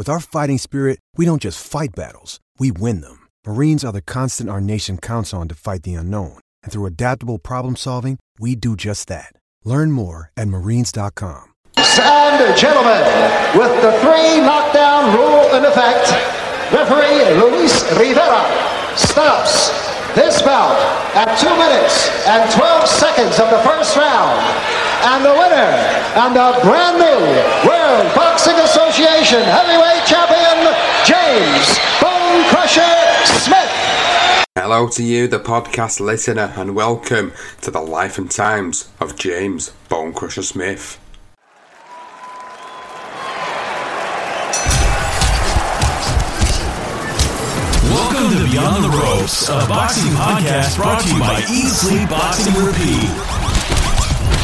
With our fighting spirit, we don't just fight battles, we win them. Marines are the constant our nation counts on to fight the unknown. And through adaptable problem solving, we do just that. Learn more at marines.com. And gentlemen, with the three knockdown rule in effect, referee Luis Rivera stops this bout at 2 minutes and 12 seconds of the first round. And the winner and the brand new World Boxing Association heavyweight champion, James Bone Crusher Smith. Hello to you, the podcast listener, and welcome to the life and times of James Bone Crusher Smith. Welcome to Beyond the Ropes, a boxing podcast brought to you by Eat Sleep Boxing Repeat.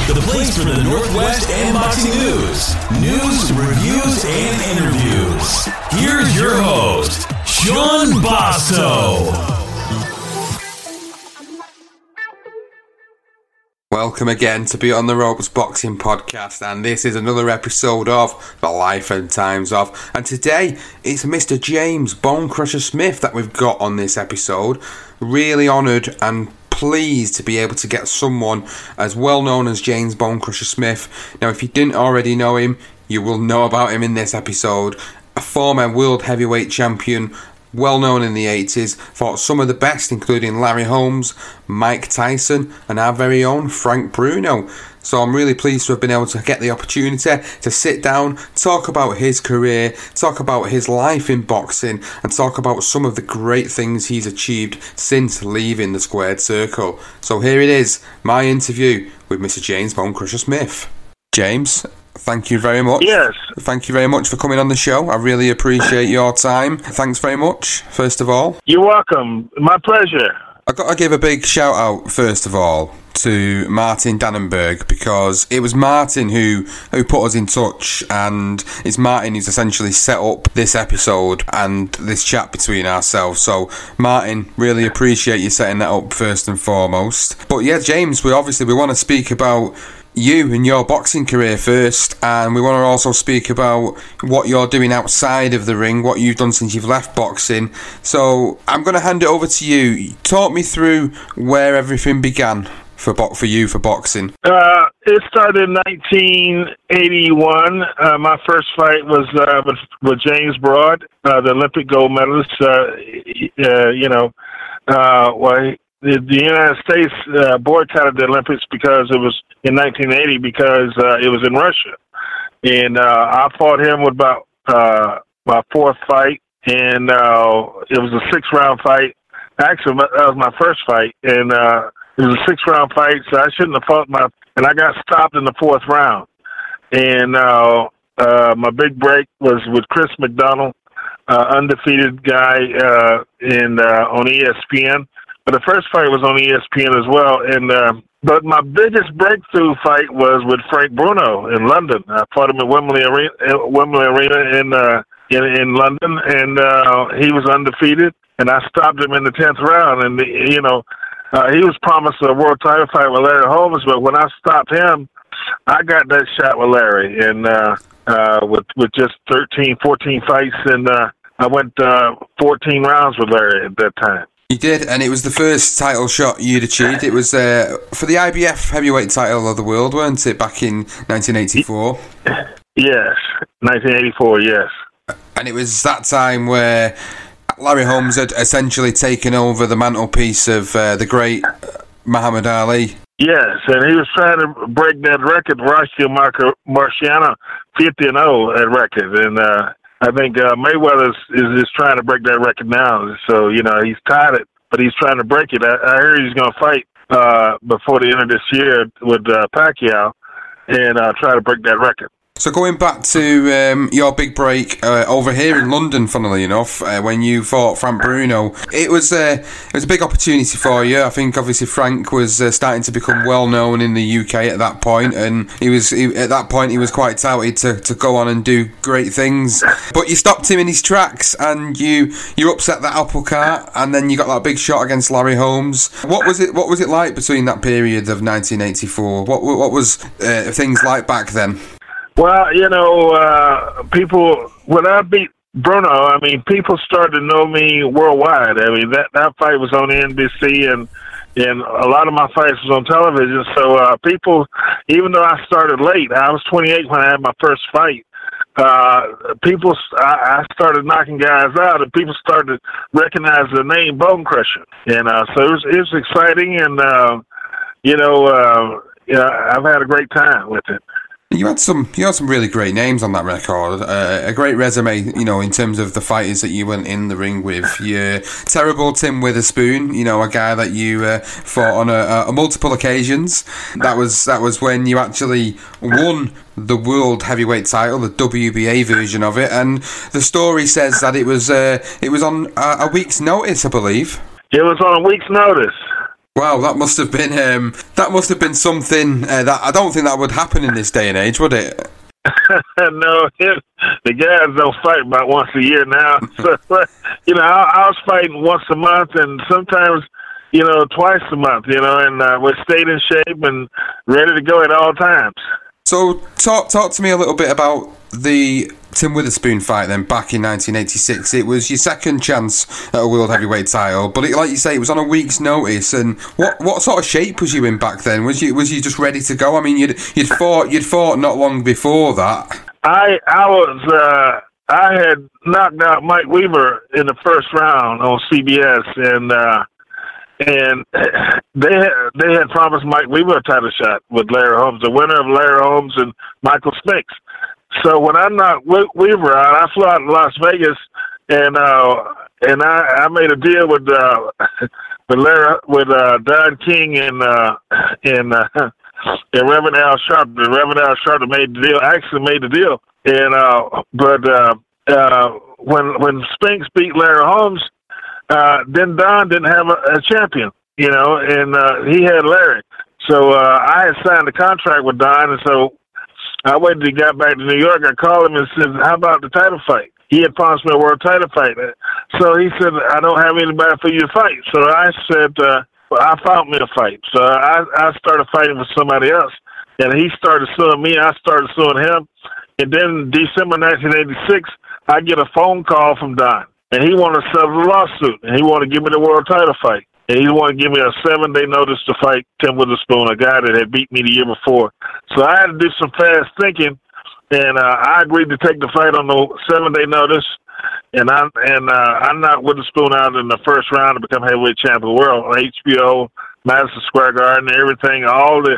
The place for the Northwest and boxing news, news, reviews, and interviews. Here's your host, Sean Basso. Welcome again to Beyond the Ropes Boxing Podcast, and this is another episode of The Life and Times of. And today it's Mr. James Bone Crusher Smith that we've got on this episode. Really honoured and pleased to be able to get someone as well known as James Bone Crusher Smith. Now, if you didn't already know him, you will know about him in this episode. A former world heavyweight champion, well known in the 80s, fought some of the best, including Larry Holmes, Mike Tyson, and our very own Frank Bruno. So I'm really pleased to have been able to get the opportunity to sit down, talk about his career, talk about his life in boxing, and talk about some of the great things he's achieved since leaving the squared circle. So here it is, my interview with Mr. James Bone Crusher Smith. James, thank you very much. Yes. Thank you very much for coming on the show. I really appreciate your time. Thanks very much, first of all. You're welcome. My pleasure. I got to give a big shout out, first of all, to Martin Dannenberg because it was Martin who who put us in touch, and it's Martin who's essentially set up this episode and this chat between ourselves. So, Martin, really appreciate you setting that up first and foremost. But yeah, James, we obviously we want to speak about you and your boxing career first, and we want to also speak about what you're doing outside of the ring, what you've done since you've left boxing. So I'm going to hand it over to you. Talk me through where everything began for bo- for you for boxing. Uh, it started in 1981. Uh, my first fight was uh, with, with James Broad, uh, the Olympic gold medalist. Uh, uh, you know, well, the, the United States uh, boycotted the Olympics because it was in 1980 because uh, it was in Russia, and uh, I fought him with about uh, my fourth fight, and uh, it was a six round fight. Actually, that was my first fight, and uh, it was a six round fight, so I shouldn't have fought my. And I got stopped in the fourth round, and uh, uh, my big break was with Chris McDonald, uh, undefeated guy uh, in uh, on ESPN. But the first fight was on ESPN as well, and uh, but my biggest breakthrough fight was with Frank Bruno in London. I fought him at Wembley Arena, Wembley Arena in uh, in in London, and uh, he was undefeated. And I stopped him in the tenth round, and you know uh, he was promised a world title fight with Larry Holmes, but when I stopped him, I got that shot with Larry, and uh, uh, with with just 13, 14 fights, and uh, I went uh, 14 rounds with Larry at that time. You did, and it was the first title shot you'd achieved. It was uh, for the IBF heavyweight title of the world, weren't it, back in 1984? Yes, 1984. Yes. And it was that time where Larry Holmes had essentially taken over the mantelpiece of uh, the great Muhammad Ali. Yes, and he was trying to break that record, Rocky Marciano, 50 and 0 at record, and uh, I think uh, Mayweather is, is trying to break that record now. So you know he's tied it, but he's trying to break it. I, I heard he's going to fight uh, before the end of this year with uh, Pacquiao and uh, try to break that record. So going back to um, your big break uh, over here in London, funnily enough, uh, when you fought Frank Bruno, it was uh, it was a big opportunity for you. I think obviously Frank was uh, starting to become well known in the UK at that point, and he was he, at that point he was quite touted to, to go on and do great things. But you stopped him in his tracks, and you you upset that apple cart, and then you got that big shot against Larry Holmes. What was it? What was it like between that period of 1984? What what was uh, things like back then? Well, you know, uh, people when I beat Bruno, I mean, people started to know me worldwide. I mean, that that fight was on NBC, and and a lot of my fights was on television. So uh, people, even though I started late, I was 28 when I had my first fight. Uh, people, I, I started knocking guys out, and people started recognize the name Bone Crusher, and uh, so it was it was exciting, and uh, you know, uh, yeah, I've had a great time with it. You had some, you had some really great names on that record. Uh, a great resume, you know, in terms of the fighters that you went in the ring with. Your terrible Tim Witherspoon, you know, a guy that you uh, fought on a, a, multiple occasions. That was that was when you actually won the world heavyweight title, the WBA version of it. And the story says that it was uh, it was on a, a week's notice, I believe. It was on a week's notice. Wow, that must have been um, that must have been something uh, that I don't think that would happen in this day and age, would it? no, it, the guys don't fight about once a year now. so, you know, I, I was fighting once a month, and sometimes, you know, twice a month. You know, and uh, we stayed in shape and ready to go at all times. So, talk talk to me a little bit about the Tim Witherspoon fight then back in 1986. It was your second chance at a world heavyweight title, but it, like you say, it was on a week's notice. And what what sort of shape was you in back then? Was you was you just ready to go? I mean, you'd you'd fought you'd fought not long before that. I I was uh, I had knocked out Mike Weaver in the first round on CBS, and uh, and they had, they had promised Mike Weaver a title shot with Larry Holmes, the winner of Larry Holmes and Michael Spinks. So when I knocked Weaver out, I flew out to Las Vegas, and uh, and I, I made a deal with uh, with Larry, with uh, Don King and uh, and uh, and Reverend Al Sharpton. Reverend Al Sharpton made the deal. Actually, made the deal. And uh, but uh, uh, when when Spinks beat Larry Holmes, uh, then Don didn't have a, a champion, you know, and uh, he had Larry. So uh, I had signed a contract with Don, and so I waited till he got back to New York. I called him and said, "How about the title fight?" He had promised me a world title fight. So he said, "I don't have anybody for you to fight." So I said, uh, well, "I found me a fight." So I I started fighting with somebody else, and he started suing me. I started suing him, and then December 1986, I get a phone call from Don, and he wanted to settle the lawsuit, and he wanted to give me the world title fight and he wanted to give me a seven day notice to fight Tim Witherspoon, a guy that had beat me the year before. So I had to do some fast thinking, and uh, I agreed to take the fight on the seven day notice. And I and uh, I knocked Witherspoon out in the first round to become heavyweight champion of the world HBO, Madison Square Garden, everything. All the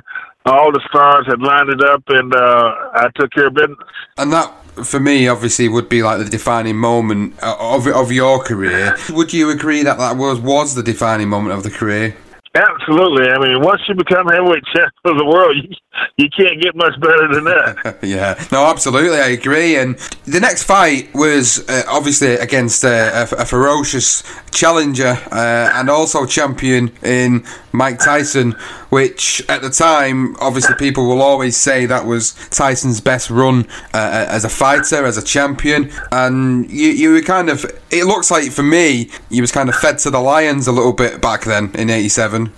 all the stars had lined it up, and uh, I took care of business. And that for me, obviously, would be like the defining moment of of your career. Would you agree that that was was the defining moment of the career? Absolutely. I mean, once you become heavyweight champion of the world, you, you can't get much better than that. yeah, no, absolutely, I agree. And the next fight was uh, obviously against uh, a, a, ferocious challenger uh, and also champion in Mike Tyson, which at the time, obviously, people will always say that was Tyson's best run uh, as a fighter, as a champion. And you, you were kind of, it looks like for me, you was kind of fed to the lions a little bit back then in '87.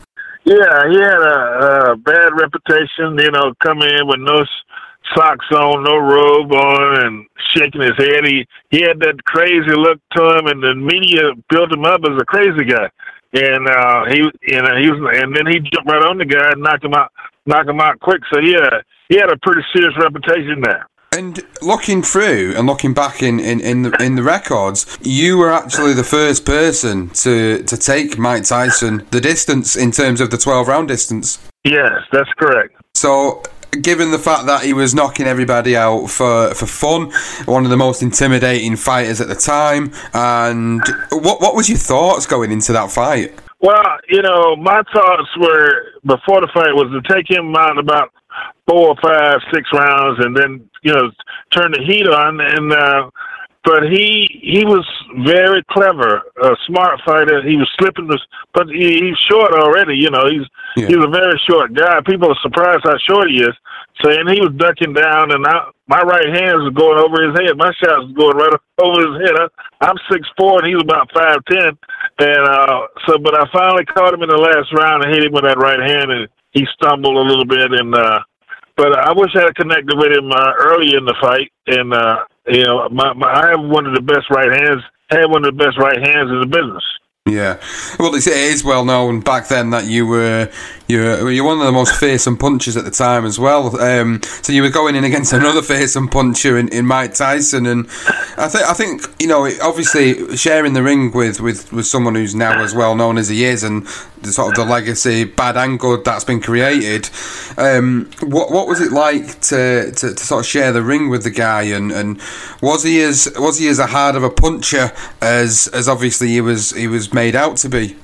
Yeah, he had a, a bad reputation. You know, coming in with no socks on, no robe on, and shaking his head. He he had that crazy look to him, and the media built him up as a crazy guy. And uh, he you know he was, and then he jumped right on the guy and knocked him out, knocked him out quick. So yeah, he had a pretty serious reputation there. And looking through and looking back in, in, in, the, in the records, you were actually the first person to, to take Mike Tyson the distance in terms of the 12 round distance. Yes, that's correct. So, given the fact that he was knocking everybody out for, for fun, one of the most intimidating fighters at the time, and what, what was your thoughts going into that fight? Well, you know, my thoughts were before the fight was to take him out about four or five, six rounds, and then you know turn the heat on. And uh, but he he was very clever, a smart fighter. He was slipping this, but he, he's short already. You know, he's yeah. he's a very short guy. People are surprised how short he is. So and he was ducking down, and I, my right hand was going over his head. My shot was going right over his head. I, I'm six four, and he's about five ten. And uh, so, but I finally caught him in the last round and hit him with that right hand, and he stumbled a little bit. And uh, but I wish I had connected with him uh, early in the fight. And uh, you know, my, my I have one of the best right hands. Had one of the best right hands in the business. Yeah, well, it is well known back then that you were you're you're one of the most fearsome punchers at the time as well. Um, so you were going in against another fearsome puncher in, in Mike Tyson, and I think I think you know obviously sharing the ring with, with, with someone who's now as well known as he is, and the sort of the legacy bad and good that's been created. Um, what what was it like to, to, to, sort of share the ring with the guy, and, and was he as was he as a hard of a puncher as as obviously he was he was made out to be?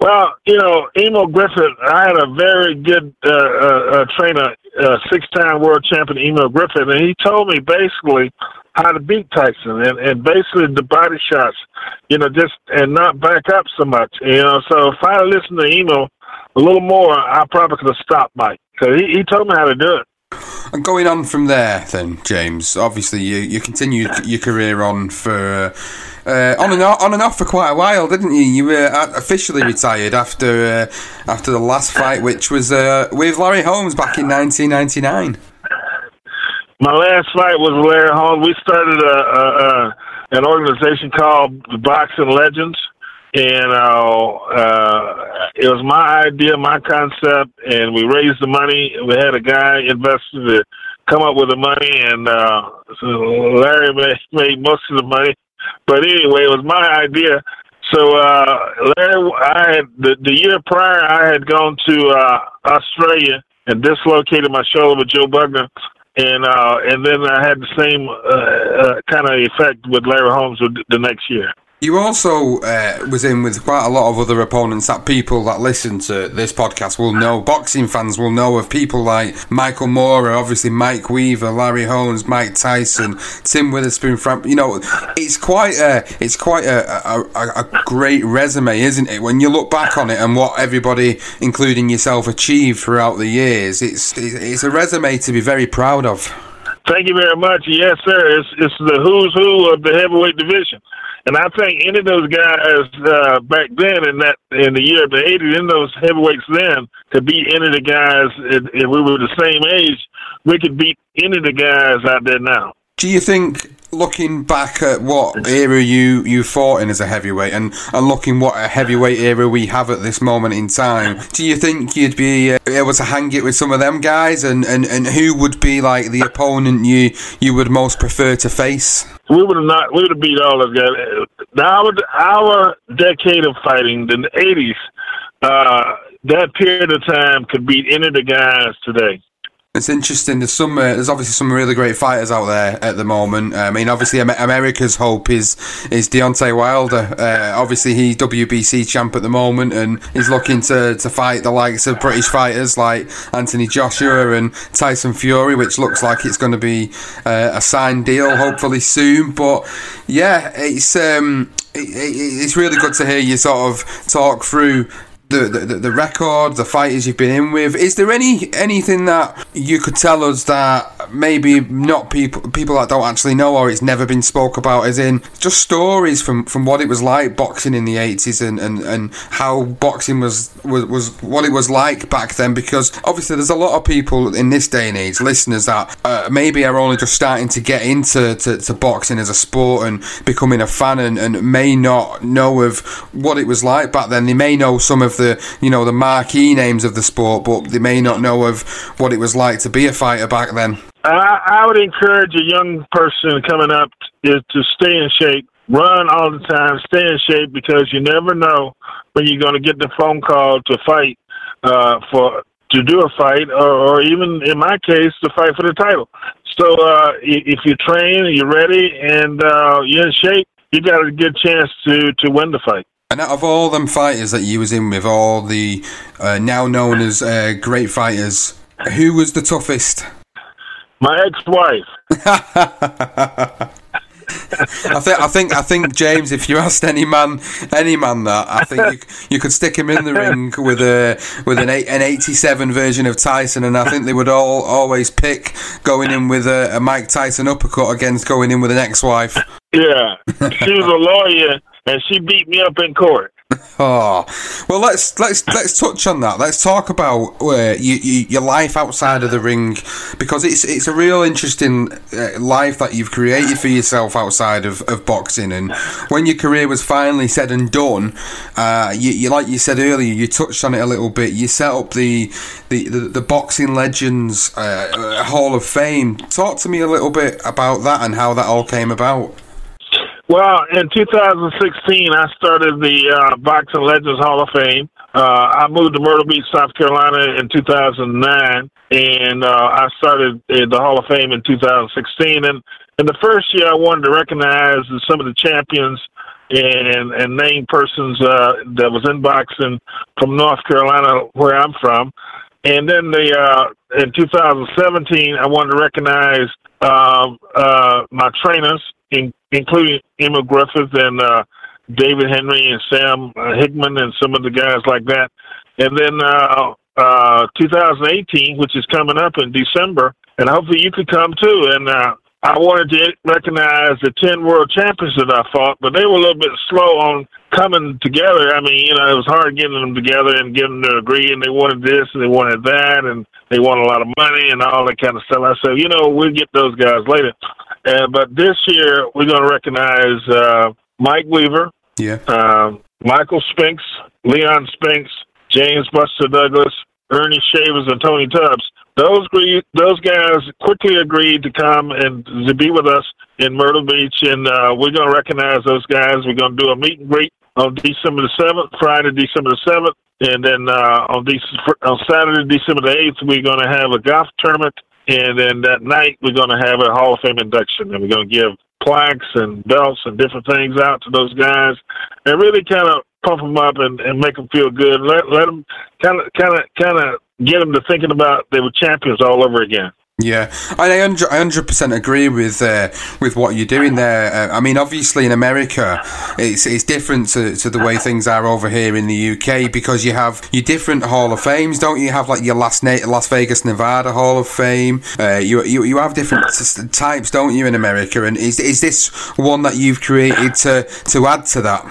Well, you know, Emile Griffith, I had a very good uh, uh, uh, trainer, uh, six-time world champion Emile Griffith, and he told me basically how to beat Tyson, and, and basically the body shots, you know, just and not back up so much, you know. So if I listened to Emile a little more, I probably could have stopped Mike because he, he told me how to do it. And going on from there, then James, obviously you you continued your career on for. Uh, on and off, on and off for quite a while, didn't you? You were officially retired after uh, after the last fight, which was uh, with Larry Holmes back in 1999. My last fight was Larry Holmes. We started a, a, a an organization called the Boxing Legends, and uh, uh, it was my idea, my concept, and we raised the money. We had a guy invested to come up with the money, and uh, so Larry made, made most of the money. But anyway, it was my idea. So uh, Larry, I had the, the year prior, I had gone to uh, Australia and dislocated my shoulder with Joe Bugner, and uh, and then I had the same uh, uh, kind of effect with Larry Holmes the next year. You also uh, was in with quite a lot of other opponents that people that listen to this podcast will know. Boxing fans will know of people like Michael Moorer, obviously Mike Weaver, Larry Holmes, Mike Tyson, Tim Witherspoon. From you know, it's quite a it's quite a, a, a, great resume, isn't it? When you look back on it and what everybody, including yourself, achieved throughout the years, it's it's a resume to be very proud of. Thank you very much. Yes, sir. It's it's the who's who of the heavyweight division. And I think any of those guys uh, back then in that in the year of the '80s, in those heavyweights then, to beat any of the guys, if we were the same age, we could beat any of the guys out there now. Do you think looking back at what era you, you fought in as a heavyweight and, and looking what a heavyweight era we have at this moment in time, do you think you'd be uh, able to hang it with some of them guys and, and, and who would be like the opponent you you would most prefer to face? We would have not we would have beat all those guys. Our our decade of fighting, the eighties, uh, that period of time could beat any of the guys today. It's interesting. There's some. Uh, there's obviously some really great fighters out there at the moment. I mean, obviously, America's hope is is Deontay Wilder. Uh, obviously, he's WBC champ at the moment, and he's looking to, to fight the likes of British fighters like Anthony Joshua and Tyson Fury, which looks like it's going to be uh, a signed deal, hopefully soon. But yeah, it's um, it, it's really good to hear you sort of talk through the, the the record, the fighters you've been in with. Is there any anything that you could tell us that maybe not people people that don't actually know or it's never been spoke about? As in just stories from, from what it was like boxing in the eighties and, and, and how boxing was, was was what it was like back then. Because obviously there's a lot of people in this day and age, listeners that uh, maybe are only just starting to get into to, to boxing as a sport and becoming a fan and, and may not know of what it was like back then. They may know some of the you know the marquee names of the sport, but they may not know of what it was like to be a fighter back then. I, I would encourage a young person coming up is to stay in shape, run all the time, stay in shape because you never know when you're going to get the phone call to fight uh, for to do a fight, or, or even in my case, to fight for the title. So uh, if you train, you're ready, and uh, you're in shape, you got a good chance to to win the fight. And out of all them fighters that you was in with, all the uh, now known as uh, great fighters, who was the toughest? My ex-wife. I think I think I think James, if you asked any man any man that, I think you, you could stick him in the ring with a with an eight, an eighty seven version of Tyson, and I think they would all always pick going in with a, a Mike Tyson uppercut against going in with an ex wife. Yeah, she was a lawyer, and she beat me up in court. Oh well, let's let's let's touch on that. Let's talk about uh, you, you, your life outside of the ring because it's it's a real interesting uh, life that you've created for yourself outside of, of boxing. And when your career was finally said and done, uh, you, you, like you said earlier, you touched on it a little bit. You set up the the, the, the boxing legends uh, Hall of Fame. Talk to me a little bit about that and how that all came about. Well, in 2016, I started the uh, Boxing Legends Hall of Fame. Uh, I moved to Myrtle Beach, South Carolina in 2009, and uh, I started the Hall of Fame in 2016. And in the first year, I wanted to recognize some of the champions and and name persons uh, that was in boxing from North Carolina, where I'm from. And then the uh, in 2017, I wanted to recognize uh, uh, my trainers in, including Emile Griffith and uh, David Henry and Sam Hickman and some of the guys like that. And then uh, uh, 2018, which is coming up in December, and hopefully you could come too. And uh, I wanted to recognize the 10 world champions that I fought, but they were a little bit slow on coming together. I mean, you know, it was hard getting them together and getting them to agree, and they wanted this and they wanted that, and they wanted a lot of money and all that kind of stuff. I said, you know, we'll get those guys later. Uh, but this year, we're going to recognize uh, Mike Weaver, yeah, um, Michael Spinks, Leon Spinks, James Buster Douglas, Ernie Shavers, and Tony Tubbs. Those those guys quickly agreed to come and to be with us in Myrtle Beach, and uh, we're going to recognize those guys. We're going to do a meet and greet on December the seventh, Friday, December the seventh, and then uh, on, De- on Saturday, December the eighth, we're going to have a golf tournament and then that night, we're going to have a Hall of Fame induction, and we're going to give plaques and belts and different things out to those guys, and really kind of pump them up and, and make them feel good. Let let them kind of kind of kind of get them to thinking about they were champions all over again. Yeah, I hundred percent agree with uh, with what you're doing there. Uh, I mean, obviously in America, it's it's different to, to the way things are over here in the UK because you have your different Hall of Fames, don't you? you have like your Las, Na- Las Vegas, Nevada Hall of Fame. Uh, you, you you have different types, don't you, in America? And is is this one that you've created to to add to that?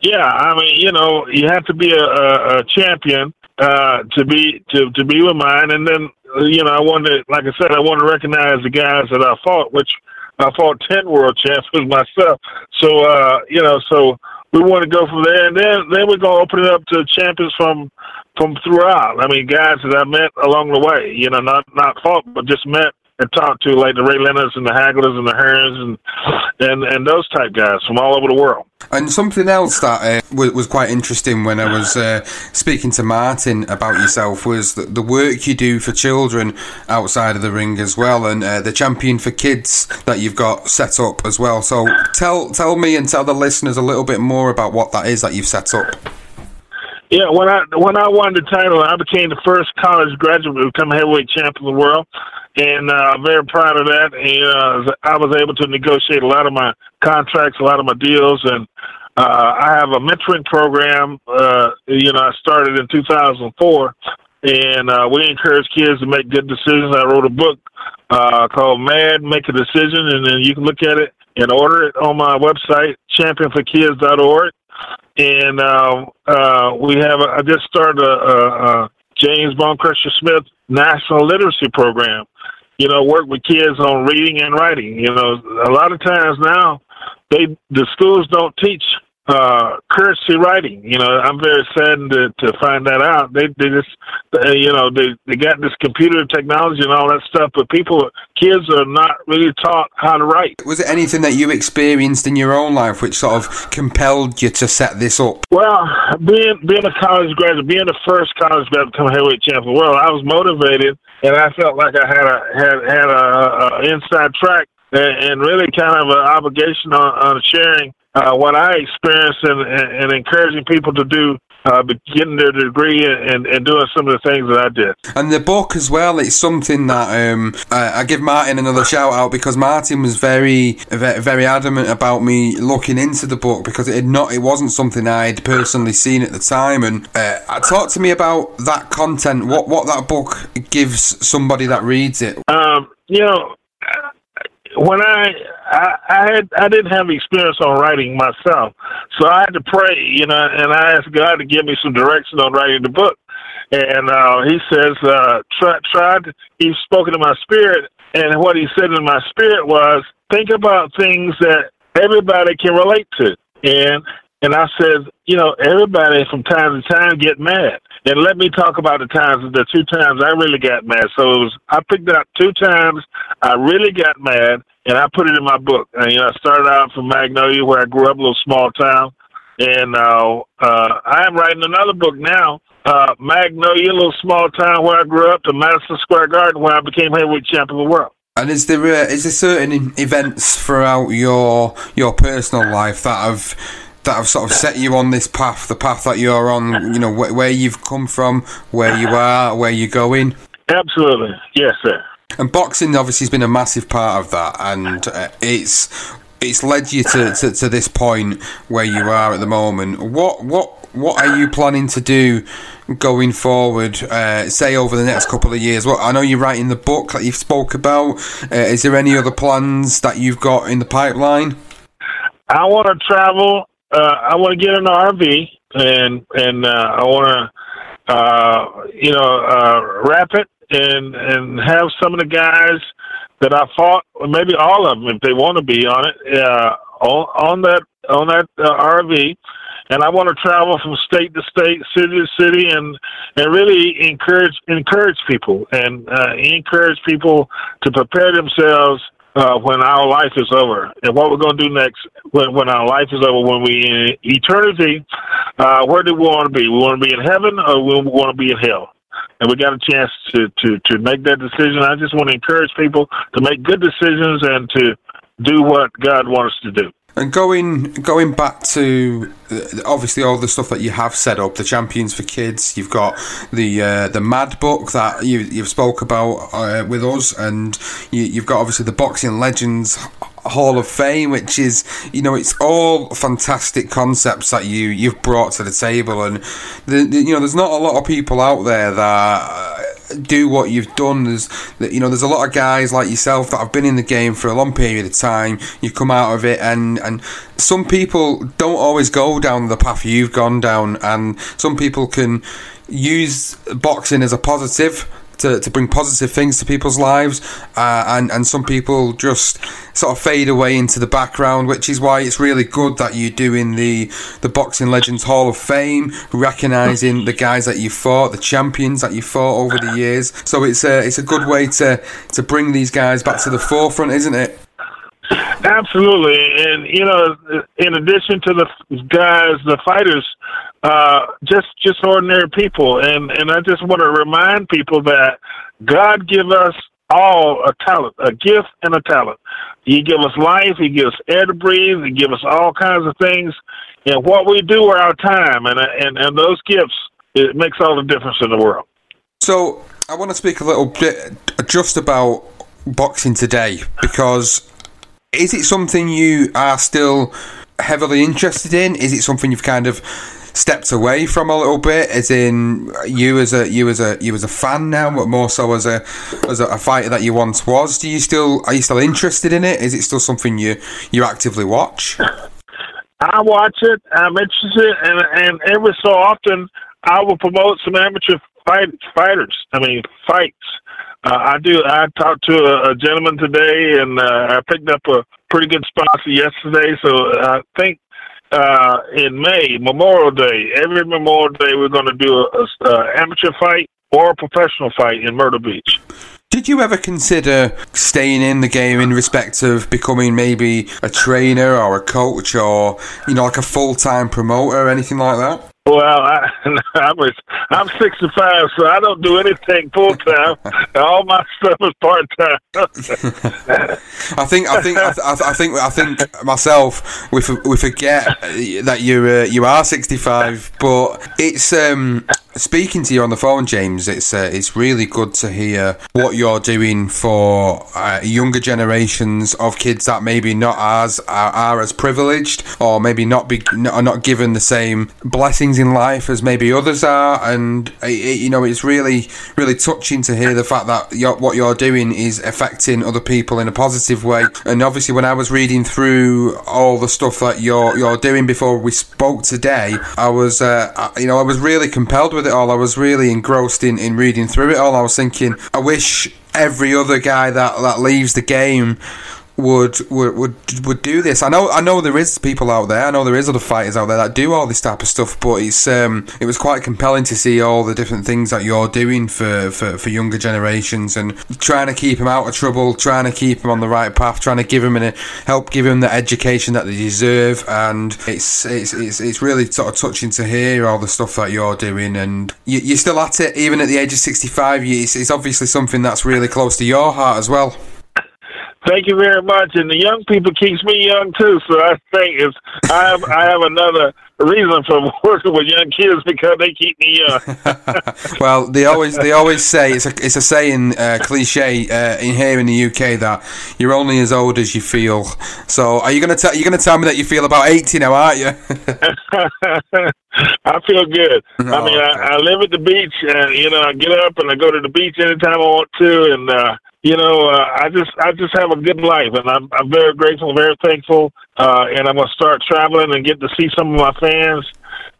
Yeah, I mean, you know, you have to be a, a, a champion uh, to be to to be with mine, and then you know, I wanted, like I said, I want to recognize the guys that I fought, which I fought ten world champions myself. So, uh, you know, so we want to go from there, and then then we're gonna open it up to champions from from throughout. I mean, guys that I met along the way. You know, not not fought, but just met and talk to, like the Ray Leonards and the Haglers and the Hearns and and and those type guys from all over the world. And something else that uh, was, was, quite interesting when I was uh, speaking to Martin about yourself was the, the, work you do for children outside of the ring as well, and uh, the champion for kids that you've got set up as well. So tell tell me and tell the listeners a little bit more about what that is that you've set up. Yeah, when I when I won the title, I became the first college graduate to become heavyweight champion of the world and uh, I'm very proud of that. And uh, I was able to negotiate a lot of my contracts, a lot of my deals, and Uh, I have a mentoring program. Uh, you know, I started in 2004, and uh, we encourage kids to make good decisions. I wrote a book uh, called "Mad Make a Decision," and then you can look at it and order it on my website, championforkids.org. And uh, uh, we have. A, I just started a, a, a James Smith National Literacy Program. You know, work with kids on reading and writing. You know, a lot of times now, they the schools don't teach uh, cursive writing. You know, I'm very saddened to, to find that out. They they just, uh, you know, they they got this computer technology and all that stuff, but people, kids are not really taught how to write. Was it anything that you experienced in your own life which sort of compelled you to set this up? Well, being being a college graduate, being the first college graduate to become heavyweight champion of the world, I was motivated, and I felt like I had a had had a, a inside track and, and really kind of an obligation on, on sharing uh, what I experienced and, and, encouraging people to do uh, getting their degree and, and doing some of the things that I did. And the book as well, it's something that um, I, I give Martin another shout out because Martin was very, very, very adamant about me looking into the book because it had not, it wasn't something I'd personally seen at the time. And uh, talk to me about that content. What what that book gives somebody that reads it. Um, you know, when I, I I had I didn't have experience on writing myself, so I had to pray, you know, and I asked God to give me some direction on writing the book. And uh, He says, uh, try, try to, He's spoken to my spirit, and what He said in my spirit was, think about things that everybody can relate to. And and I said, you know, everybody from time to time get mad. And let me talk about the times, the two times I really got mad. So it was, I picked out two times I really got mad, and I put it in my book. And, you know, I started out from Magnolia, where I grew up, a little small town. And uh, uh, I am writing another book now, uh, Magnolia, a little small town where I grew up, to Madison Square Garden, where I became heavyweight champion of the world. And is there uh, is there certain events throughout your your personal life that have that have sort of set you on this path, the path that you're on, you know, wh- where you've come from, where you are, where you're going? Absolutely. Yes, sir. And boxing obviously has been a massive part of that, and uh, it's it's led you to, to, to, this point where you are at the moment. What what what are you planning to do going forward? Uh, say over the next couple of years. Well, I know you're writing the book that you've spoke about. Uh, is there any other plans that you've got in the pipeline? I want to travel uh, I want to get an RV and and uh, I want to uh, you know wrap it and and have some of the guys that I fought, maybe all of them if they want to be on it, uh, on, on that on that uh, RV. And I want to travel from state to state, city to city, and and really encourage encourage people and uh, encourage people to prepare themselves uh, when our life is over. And what we're going to do next when, when our life is over, when we in eternity, uh, where do we want to be? We want to be in heaven or we want to be in hell? And we got a chance to, to, to make that decision. I just want to encourage people to make good decisions and to do what God wants to do. And going going back to uh, obviously all the stuff that you have set up, the champions for kids. You've got the uh, the Mad book that you you've spoke about uh, with us, and you, have got obviously the Boxing Legends Hall of Fame, which is you know it's all fantastic concepts that you you've brought to the table, and the, the, you know there's not a lot of people out there that uh, do what you've done. There's, you know, there's a lot of guys like yourself that have been in the game for a long period of time. You come out of it, and and some people don't always go down the path you've gone down, and some people can use boxing as a positive to, to bring positive things to people's lives, uh, and and some people just sort of fade away into the background, which is why it's really good that you're doing the the Boxing Legends Hall of Fame, recognizing the guys that you fought, the champions that you fought over the years. So it's a it's a good way to to bring these guys back to the forefront, isn't it? Absolutely, and you know, in addition to the guys, the fighters, uh, just just ordinary people, and and I just want to remind people that God give us all a talent, a gift and a talent. He give us life, He gives air to breathe, He give us all kinds of things, and what we do with our time and and and those gifts, it makes all the difference in the world. So I want to speak a little bit just about boxing today because is it something you are still heavily interested in? Is it something you've kind of stepped away from a little bit? As in, you as a you as a you as a fan now, but more so as a as a, a fighter that you once was. Do you still are you still interested in it? Is it still something you you actively watch? I watch it. I'm interested, and and every so often I will promote some amateur fight, fighters. I mean, fights. Uh, I do. I talked to a, a gentleman today, and uh, I picked up a pretty good sponsor yesterday. So I think uh, in May, Memorial Day, every Memorial Day, we're going to do a, a, amateur fight or a professional fight in Myrtle Beach. Did you ever consider staying in the game in respect of becoming maybe a trainer or a coach or you know like a full time promoter or anything like that? Well, I, I'm I'm 65, so I don't do anything full time. All my stuff is part time. I think I think I, I, think I think myself we we forget that you uh, you are 65, but it's um speaking to you on the phone, James, it's uh, it's really good to hear what you're doing for uh, younger generations of kids that maybe not as are, are as privileged or maybe not be are not given the same blessings in life as maybe others are, and it, it, you know it's really really touching to hear the fact that you're, what you're doing is affecting other people in a positive way. And obviously, when I was reading through all the stuff that you're you're doing before we spoke today, I was uh, you know I was really compelled with it all. I was really engrossed in, in reading through it all. I was thinking, I wish every other guy that, that leaves the game would would would would do this. I know I know there is people out there. I know there is other fighters out there that do all this type of stuff. But it's um, it was quite compelling to see all the different things that you're doing for, for, for younger generations and trying to keep them out of trouble, trying to keep them on the right path, trying to give them and help give them the education that they deserve. And it's it's it's it's really sort of touching to hear all the stuff that you're doing. And you, you're still at it, even at the age of 65. It's, it's obviously something that's really close to your heart as well. Thank you very much. And the young people keeps me young too. So I think it's I have I have another reason for working with young kids because they keep me young. well, they always they always say it's a it's a saying uh, cliche uh, in here in the UK that you're only as old as you feel. So are you gonna tell you gonna tell me that you feel about eighty now, aren't you? I feel good. Oh, I mean, okay. I, I live at the beach, and you know, I get up and I go to the beach anytime I want to, and uh, you know, uh, I just I just have a good life, and I'm I'm very grateful, very thankful, uh, and I'm gonna start traveling and get to see some of my fans.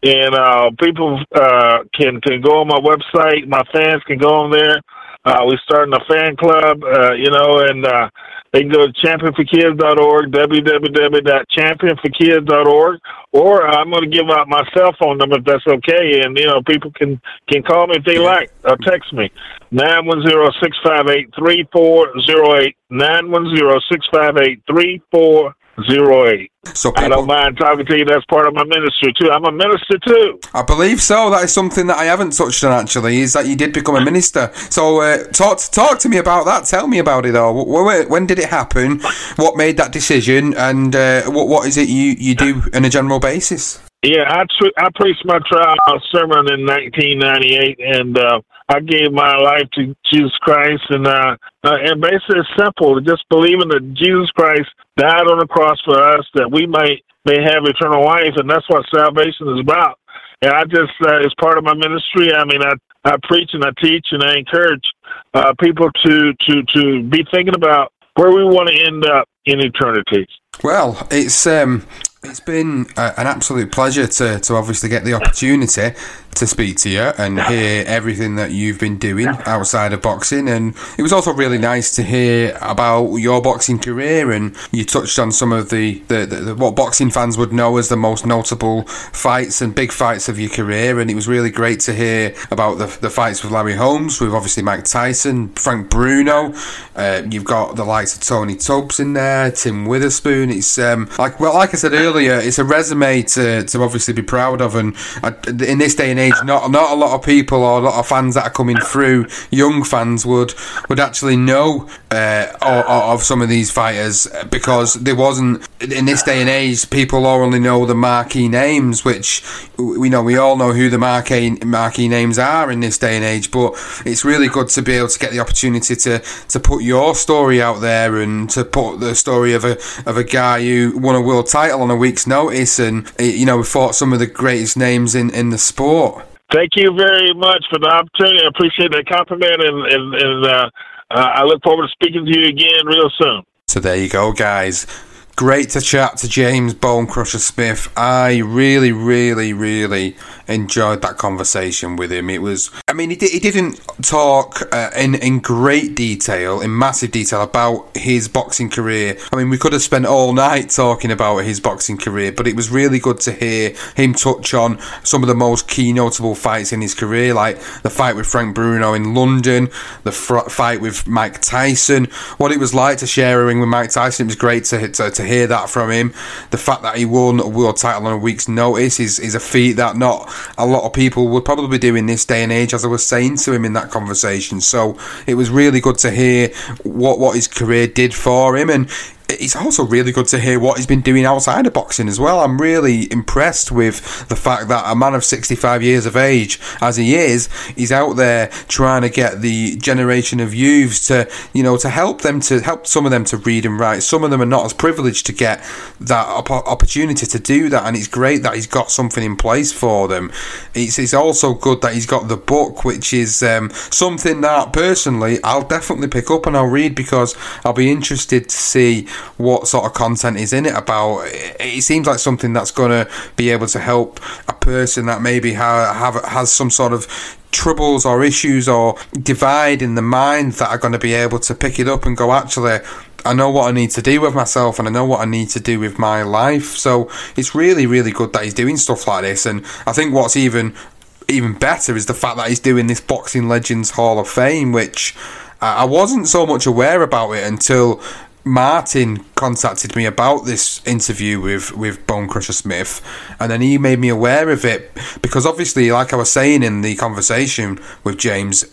And uh, people uh, can can go on my website. My fans can go on there. Uh, we're starting a fan club, uh, you know, and uh, they can go to championforkids.org, www.championforkids.org, or I'm going to give out my cell phone number if that's okay, and you know people can can call me if they like or text me. nine one zero six five eight three four zero eight nine one zero six five eight three four zero eight. So people, I don't mind talking to you. That's part of my ministry too. I'm a minister too. I believe so. That is something that I haven't touched on actually. Is that you did become a minister? So uh, talk talk to me about that. Tell me about it all. When, when did it happen? What made that decision? And uh, what what is it you you do on a general basis? Yeah, I tr- I preached my trial sermon in 1998, and uh, I gave my life to Jesus Christ, and uh, uh, and basically it's simple: just believing that Jesus Christ died on the cross for us, that we might may have eternal life, and that's what salvation is about. And I just, uh, as part of my ministry, I mean, I I preach and I teach and I encourage uh, people to to to be thinking about where we want to end up in eternity. Well, it's um, it's been a, an absolute pleasure to, to obviously get the opportunity to speak to you and hear everything that you've been doing outside of boxing. And it was also really nice to hear about your boxing career. And you touched on some of the, the, the, what boxing fans would know as the most notable fights and big fights of your career. And it was really great to hear about the, the fights with Larry Holmes, with obviously Mike Tyson, Frank Bruno. Uh, you've got the likes of Tony Tubbs in there, Tim Witherspoon. It's um, like well, like I said earlier, it's a resume to, to obviously be proud of. And in this day and and age, not not a lot of people or a lot of fans that are coming through, young fans would would actually know uh, of some of these fighters because there wasn't in this day and age. People only know the marquee names, which we know we all know who the marquee marquee names are in this day and age. But it's really good to be able to get the opportunity to to put your story out there and to put the story of a of a guy who won a world title on a week's notice and you know fought some of the greatest names in in the sport. Thank you very much for the opportunity. I appreciate that compliment, and, and, and uh, uh, I look forward to speaking to you again real soon. So there you go, guys. Great to chat to James Bone Crusher Smith. I really, really, really enjoyed that conversation with him. It was, I mean, he, he didn't talk uh, in in great detail, in massive detail about his boxing career. I mean, we could have spent all night talking about his boxing career, but it was really good to hear him touch on some of the most key notable fights in his career, like the fight with Frank Bruno in London, the fr- fight with Mike Tyson, what it was like to share a ring with Mike Tyson. It was great to, to, to hear that from him. The fact that he won a world title on a week's notice is, is a feat that not a lot of people would probably do in this day and age, as I was saying to him in that conversation. So it was really good to hear what, what his career did for him. And it's also really good to hear what he's been doing outside of boxing as well. I'm really impressed with the fact that a man of 65 years of age, as he is, he's out there trying to get the generation of youths to, you know, to help them to help some of them to read and write. Some of them are not as privileged to get that opportunity to do that, and it's great that he's got something in place for them. It's, it's also good that he's got the book, which is um, something that personally I'll definitely pick up and I'll read because I'll be interested to see what sort of content is in it about. It seems like something that's going to be able to help a person that maybe ha- have has some sort of troubles or issues or divide in the mind that are going to be able to pick it up and go actually I know what I need to do with myself and I know what I need to do with my life. So it's really, really good that he's doing stuff like this. And I think what's even even better is the fact that he's doing this Boxing Legends Hall of Fame, which I wasn't so much aware about it until Martin contacted me about this interview with, with Bone Crusher Smith, and then he made me aware of it because obviously, like I was saying in the conversation with James,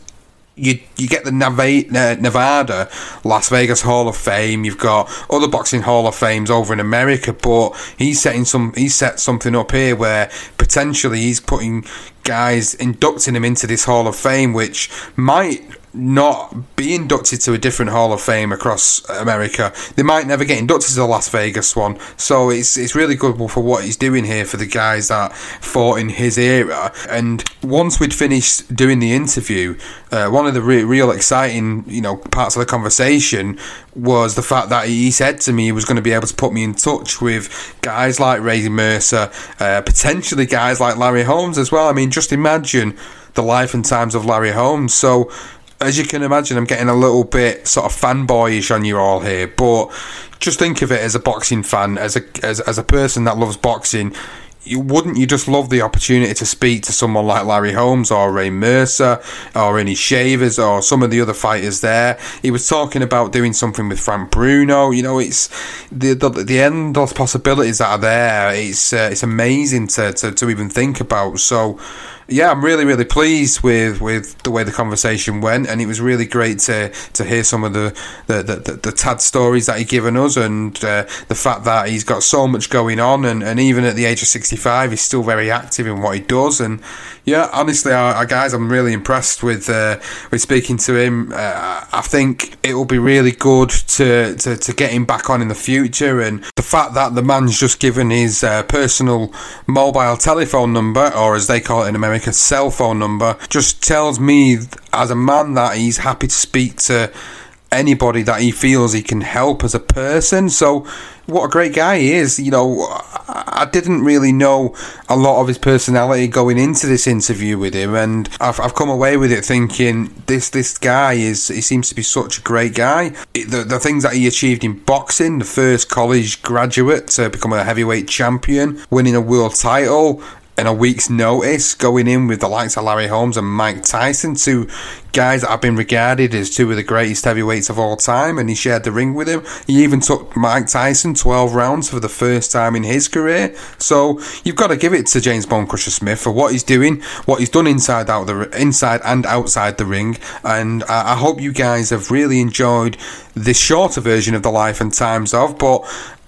you you get the uh, Nevada, Las Vegas Hall of Fame. You've got other boxing Hall of Fames over in America, but he's setting some he's set something up here where potentially he's putting guys inducting him into this Hall of Fame, which might not be inducted to a different Hall of Fame across America. They might never get inducted to the Las Vegas one. So it's it's really good for what he's doing here for the guys that fought in his era. And once we'd finished doing the interview, uh, one of the re- real exciting you know parts of the conversation was the fact that he said to me he was going to be able to put me in touch with guys like Ray Mercer, uh, potentially guys like Larry Holmes as well. I mean, just imagine the life and times of Larry Holmes. So as you can imagine, I'm getting a little bit sort of fanboyish on you all here, but just think of it as a boxing fan, as a as, as a person that loves boxing. You, wouldn't you just love the opportunity to speak to someone like Larry Holmes or Ray Mercer or Earnie Shavers or some of the other fighters there? He was talking about doing something with Frank Bruno. You know, it's the the, the endless possibilities that are there. It's uh, it's amazing to, to to even think about. So yeah, I'm really, really pleased with, with the way the conversation went, and it was really great to, to hear some of the the, the, the, the Tad stories that he's given us, and uh, the fact that he's got so much going on, and, and even at the age of 65, he's still very active in what he does. And yeah, honestly, guys, I'm really impressed with uh, with speaking to him. Uh, I think it will be really good to, to, to get him back on in the future, and the fact that the man's just given his uh, personal mobile telephone number, or as they call it in America America cell phone number just tells me as a man that he's happy to speak to anybody that he feels he can help as a person. So, what a great guy he is. You know, I didn't really know a lot of his personality going into this interview with him, and I've, I've come away with it thinking this this guy is he seems to be such a great guy. The, the things that he achieved in boxing, the first college graduate to become a heavyweight champion, winning a world title, in a week's notice, going in with the likes of Larry Holmes and Mike Tyson, two guys that have been regarded as two of the greatest heavyweights of all time, and he shared the ring with him. He even took Mike Tyson 12 rounds for the first time in his career. So you've got to give it to James Bone Crusher Smith for what he's doing, what he's done inside out the inside and outside the ring, and I, I hope you guys have really enjoyed this shorter version of the life and times of, but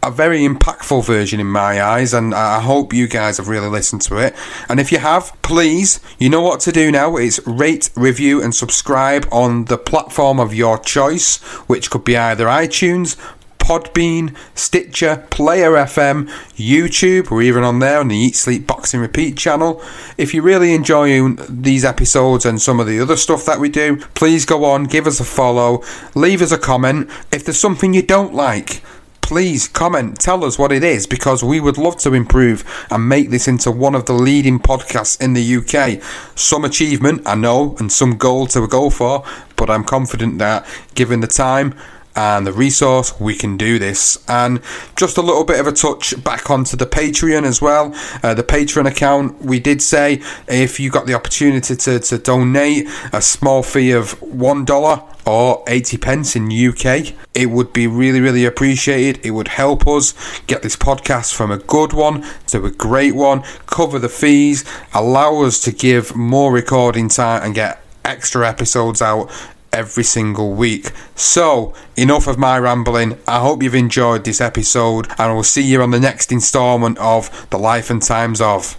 a very impactful version in my eyes, and I hope you guys have really listened to it. And if you have, please, you know what to do now. It's rate, review, and subscribe on the platform of your choice, which could be either iTunes, Podbean, Stitcher, Player FM, YouTube, we're even on there on the Eat Sleep Boxing Repeat channel. If you're really enjoy these episodes and some of the other stuff that we do, please go on, give us a follow, leave us a comment. If there's something you don't like, please comment, tell us what it is, because we would love to improve and make this into one of the leading podcasts in the UK. Some achievement, I know, and some goal to go for, but I'm confident that given the time, and the resource, we can do this. And just a little bit of a touch back onto the Patreon as well. Uh, the Patreon account, we did say if you got the opportunity to, to donate a small fee of $1 or 80 pence in UK, it would be really, really appreciated. It would help us get this podcast from a good one to a great one, cover the fees, allow us to give more recording time and get extra episodes out every single week. So, enough of my rambling. I hope you've enjoyed this episode, and I will see you on the next instalment of The Life and Times of.